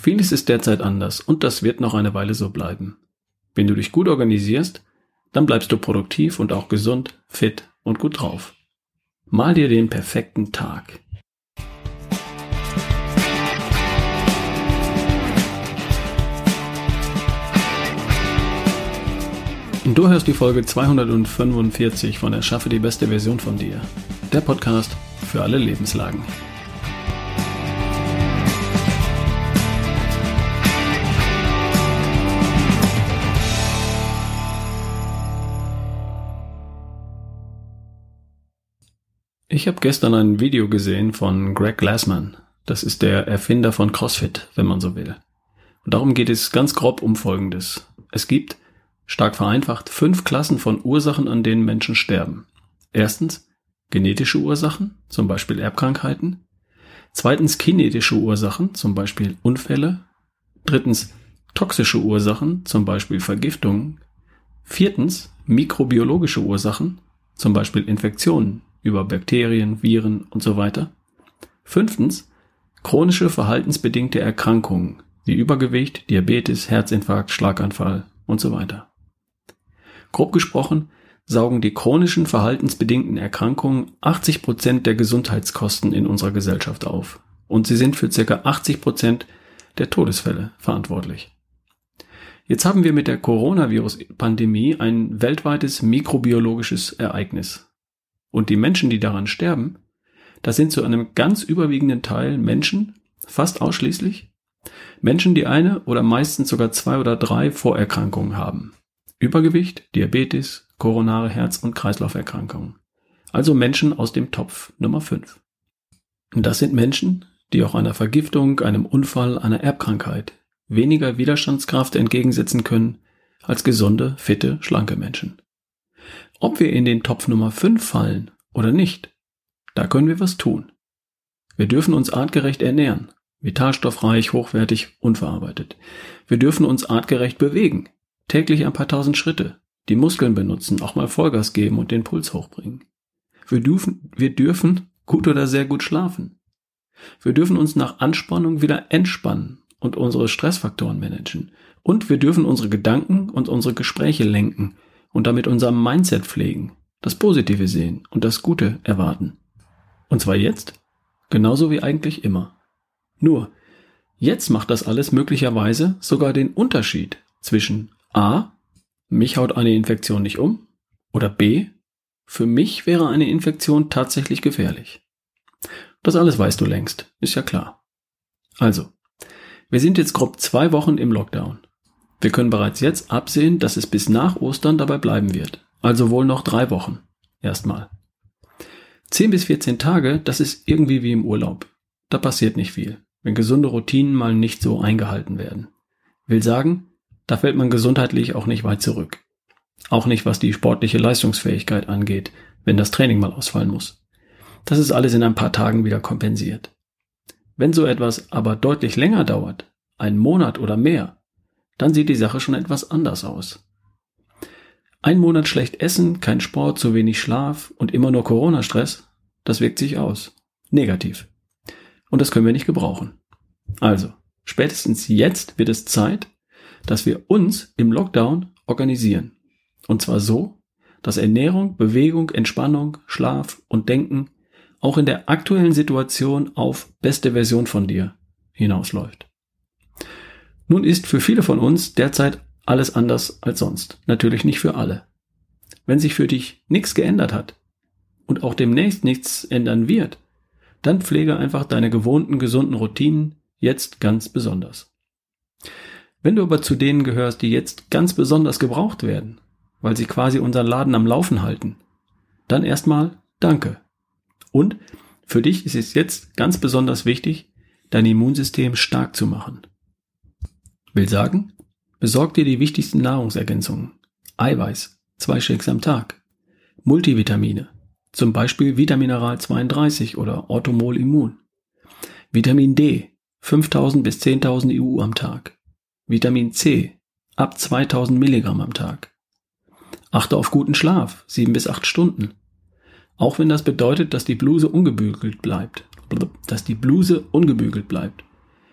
Vieles ist derzeit anders und das wird noch eine Weile so bleiben. Wenn du dich gut organisierst, dann bleibst du produktiv und auch gesund, fit und gut drauf. Mal dir den perfekten Tag. Du hörst die Folge 245 von Erschaffe die beste Version von dir. Der Podcast für alle Lebenslagen. Ich habe gestern ein Video gesehen von Greg Glassman. Das ist der Erfinder von CrossFit, wenn man so will. Und darum geht es ganz grob um Folgendes. Es gibt, stark vereinfacht, fünf Klassen von Ursachen, an denen Menschen sterben. Erstens genetische Ursachen, zum Beispiel Erbkrankheiten. Zweitens kinetische Ursachen, zum Beispiel Unfälle. Drittens toxische Ursachen, zum Beispiel Vergiftungen. Viertens mikrobiologische Ursachen, zum Beispiel Infektionen, über Bakterien, Viren und so weiter. Fünftens, chronische verhaltensbedingte Erkrankungen wie Übergewicht, Diabetes, Herzinfarkt, Schlaganfall und so weiter. Grob gesprochen saugen die chronischen verhaltensbedingten Erkrankungen 80 Prozent der Gesundheitskosten in unserer Gesellschaft auf und sie sind für ca. 80 Prozent der Todesfälle verantwortlich. Jetzt haben wir mit der Coronavirus-Pandemie ein weltweites mikrobiologisches Ereignis. Und die Menschen, die daran sterben, das sind zu einem ganz überwiegenden Teil Menschen, fast ausschließlich, Menschen, die eine oder meistens sogar zwei oder drei Vorerkrankungen haben. Übergewicht, Diabetes, koronare Herz- und Kreislauferkrankungen. Also Menschen aus dem Topf Nummer 5. Und das sind Menschen, die auch einer Vergiftung, einem Unfall, einer Erbkrankheit weniger Widerstandskraft entgegensetzen können als gesunde, fitte, schlanke Menschen. Ob wir in den Topf Nummer 5 fallen oder nicht, da können wir was tun. Wir dürfen uns artgerecht ernähren, vitalstoffreich, hochwertig, unverarbeitet. Wir dürfen uns artgerecht bewegen, täglich ein paar tausend Schritte, die Muskeln benutzen, auch mal Vollgas geben und den Puls hochbringen. Wir dürfen, wir dürfen gut oder sehr gut schlafen. Wir dürfen uns nach Anspannung wieder entspannen und unsere Stressfaktoren managen. Und wir dürfen unsere Gedanken und unsere Gespräche lenken und damit unser Mindset pflegen, das Positive sehen und das Gute erwarten. Und zwar jetzt, genauso wie eigentlich immer. Nur, jetzt macht das alles möglicherweise sogar den Unterschied zwischen A, mich haut eine Infektion nicht um, oder B, für mich wäre eine Infektion tatsächlich gefährlich. Das alles weißt du längst, ist ja klar. Also, wir sind jetzt grob zwei Wochen im Lockdown. Wir können bereits jetzt absehen, dass es bis nach Ostern dabei bleiben wird. Also wohl noch drei Wochen. Erstmal. 10 bis 14 Tage, das ist irgendwie wie im Urlaub. Da passiert nicht viel, wenn gesunde Routinen mal nicht so eingehalten werden. Will sagen, da fällt man gesundheitlich auch nicht weit zurück. Auch nicht was die sportliche Leistungsfähigkeit angeht, wenn das Training mal ausfallen muss. Das ist alles in ein paar Tagen wieder kompensiert. Wenn so etwas aber deutlich länger dauert, einen Monat oder mehr, dann sieht die Sache schon etwas anders aus. Ein Monat schlecht essen, kein Sport, zu wenig Schlaf und immer nur Corona-Stress, das wirkt sich aus. Negativ. Und das können wir nicht gebrauchen. Also, spätestens jetzt wird es Zeit, dass wir uns im Lockdown organisieren. Und zwar so, dass Ernährung, Bewegung, Entspannung, Schlaf und Denken auch in der aktuellen Situation auf beste Version von dir hinausläuft. Nun ist für viele von uns derzeit alles anders als sonst. Natürlich nicht für alle. Wenn sich für dich nichts geändert hat und auch demnächst nichts ändern wird, dann pflege einfach deine gewohnten gesunden Routinen jetzt ganz besonders. Wenn du aber zu denen gehörst, die jetzt ganz besonders gebraucht werden, weil sie quasi unseren Laden am Laufen halten, dann erstmal Danke. Und für dich ist es jetzt ganz besonders wichtig, dein Immunsystem stark zu machen. Will sagen, besorg dir die wichtigsten Nahrungsergänzungen. Eiweiß, zwei Shakes am Tag. Multivitamine, zum Beispiel Vitamineral 32 oder Orthomol Immun. Vitamin D, 5000 bis 10.000 EU am Tag. Vitamin C, ab 2000 Milligramm am Tag. Achte auf guten Schlaf, 7 bis 8 Stunden. Auch wenn das bedeutet, dass die Bluse ungebügelt bleibt. Dass die Bluse ungebügelt bleibt.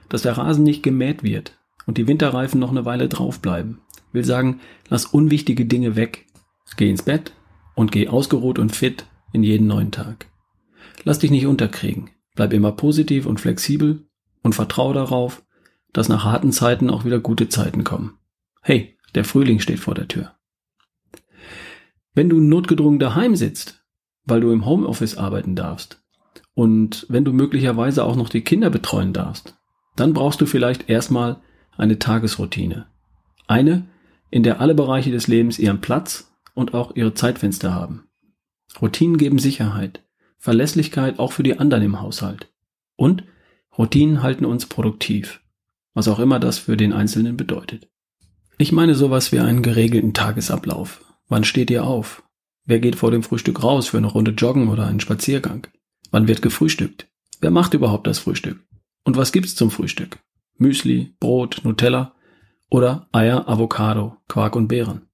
dass der Rasen nicht gemäht wird und die Winterreifen noch eine Weile draufbleiben. Will sagen, lass unwichtige Dinge weg. Geh ins Bett und geh ausgeruht und fit in jeden neuen Tag. Lass dich nicht unterkriegen. Bleib immer positiv und flexibel und vertrau darauf, dass nach harten Zeiten auch wieder gute Zeiten kommen. Hey, der Frühling steht vor der Tür. Wenn du notgedrungen daheim sitzt, weil du im Homeoffice arbeiten darfst und wenn du möglicherweise auch noch die Kinder betreuen darfst, dann brauchst du vielleicht erstmal eine Tagesroutine. Eine, in der alle Bereiche des Lebens ihren Platz und auch ihre Zeitfenster haben. Routinen geben Sicherheit, Verlässlichkeit auch für die anderen im Haushalt. Und Routinen halten uns produktiv, was auch immer das für den Einzelnen bedeutet. Ich meine sowas wie einen geregelten Tagesablauf. Wann steht ihr auf? Wer geht vor dem Frühstück raus für eine Runde Joggen oder einen Spaziergang? Wann wird gefrühstückt? Wer macht überhaupt das Frühstück? Und was gibt's zum Frühstück? Müsli, Brot, Nutella oder Eier, Avocado, Quark und Beeren?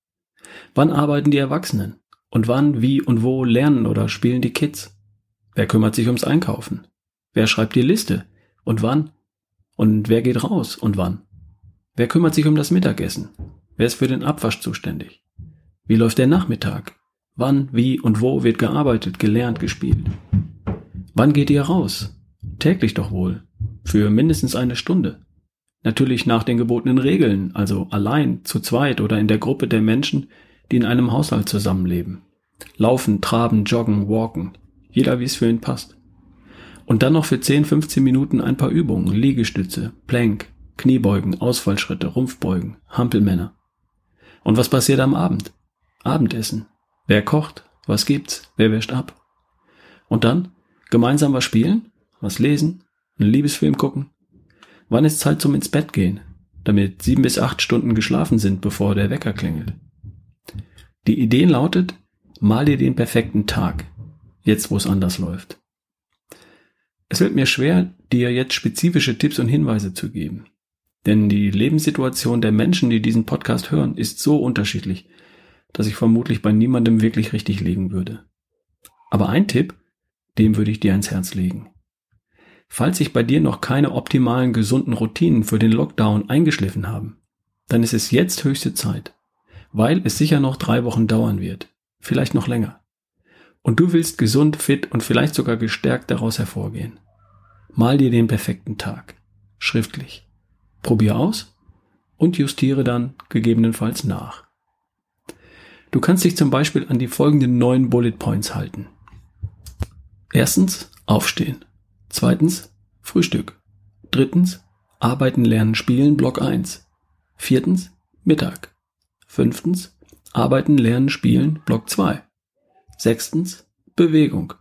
Wann arbeiten die Erwachsenen? Und wann, wie und wo lernen oder spielen die Kids? Wer kümmert sich ums Einkaufen? Wer schreibt die Liste? Und wann? Und wer geht raus und wann? Wer kümmert sich um das Mittagessen? Wer ist für den Abwasch zuständig? Wie läuft der Nachmittag? Wann, wie und wo wird gearbeitet, gelernt, gespielt? Wann geht ihr raus? Täglich doch wohl. Für mindestens eine Stunde. Natürlich nach den gebotenen Regeln, also allein, zu zweit oder in der Gruppe der Menschen, die in einem Haushalt zusammenleben. Laufen, traben, joggen, walken. Jeder wie es für ihn passt. Und dann noch für 10, 15 Minuten ein paar Übungen, Liegestütze, Plank, Kniebeugen, Ausfallschritte, Rumpfbeugen, Hampelmänner. Und was passiert am Abend? Abendessen. Wer kocht? Was gibt's? Wer wäscht ab? Und dann gemeinsam was spielen, was lesen, einen Liebesfilm gucken. Wann ist Zeit zum ins Bett gehen, damit sieben bis acht Stunden geschlafen sind, bevor der Wecker klingelt? Die Idee lautet, mal dir den perfekten Tag, jetzt wo es anders läuft. Es fällt mir schwer, dir jetzt spezifische Tipps und Hinweise zu geben. Denn die Lebenssituation der Menschen, die diesen Podcast hören, ist so unterschiedlich, dass ich vermutlich bei niemandem wirklich richtig liegen würde. Aber ein Tipp, dem würde ich dir ans Herz legen. Falls sich bei dir noch keine optimalen gesunden Routinen für den Lockdown eingeschliffen haben, dann ist es jetzt höchste Zeit weil es sicher noch drei Wochen dauern wird, vielleicht noch länger. Und du willst gesund, fit und vielleicht sogar gestärkt daraus hervorgehen. Mal dir den perfekten Tag, schriftlich. Probier aus und justiere dann gegebenenfalls nach. Du kannst dich zum Beispiel an die folgenden neun Bullet Points halten. Erstens, aufstehen. Zweitens, Frühstück. Drittens, arbeiten, lernen, spielen, Block 1. Viertens, Mittag. Fünftens, Arbeiten, Lernen, Spielen, Block 2. Sechstens, Bewegung.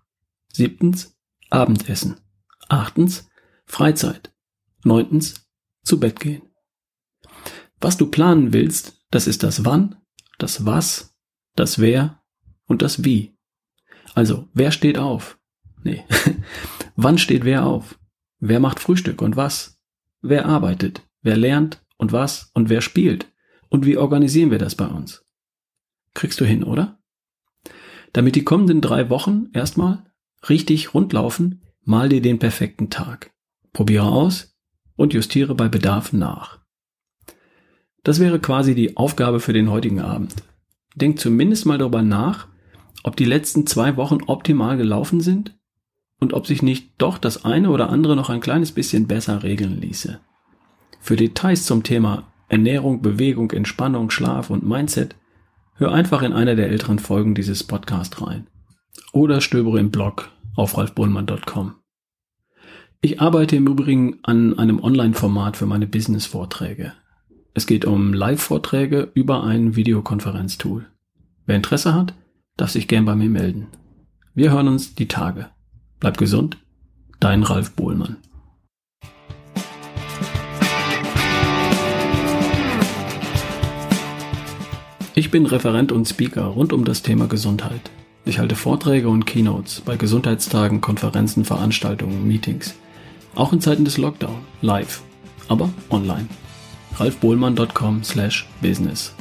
Siebtens, Abendessen. Achtens, Freizeit. Neuntens, zu Bett gehen. Was du planen willst, das ist das Wann, das Was, das Wer und das Wie. Also, wer steht auf? Nee. Wann steht wer auf? Wer macht Frühstück und was? Wer arbeitet? Wer lernt und was? Und wer spielt? Und wie organisieren wir das bei uns? Kriegst du hin, oder? Damit die kommenden drei Wochen erstmal richtig rundlaufen, mal dir den perfekten Tag. Probiere aus und justiere bei Bedarf nach. Das wäre quasi die Aufgabe für den heutigen Abend. Denk zumindest mal darüber nach, ob die letzten zwei Wochen optimal gelaufen sind und ob sich nicht doch das eine oder andere noch ein kleines bisschen besser regeln ließe. Für Details zum Thema Ernährung, Bewegung, Entspannung, Schlaf und Mindset, hör einfach in einer der älteren Folgen dieses Podcasts rein. Oder stöbere im Blog auf ralfbohlmann.com. Ich arbeite im Übrigen an einem Online-Format für meine Business-Vorträge. Es geht um Live-Vorträge über ein Videokonferenztool. Wer Interesse hat, darf sich gern bei mir melden. Wir hören uns die Tage. Bleib gesund, dein Ralf Bohlmann. Ich bin Referent und Speaker rund um das Thema Gesundheit. Ich halte Vorträge und Keynotes bei Gesundheitstagen, Konferenzen, Veranstaltungen, Meetings. Auch in Zeiten des Lockdown, live, aber online. ralfbohlmann.com slash business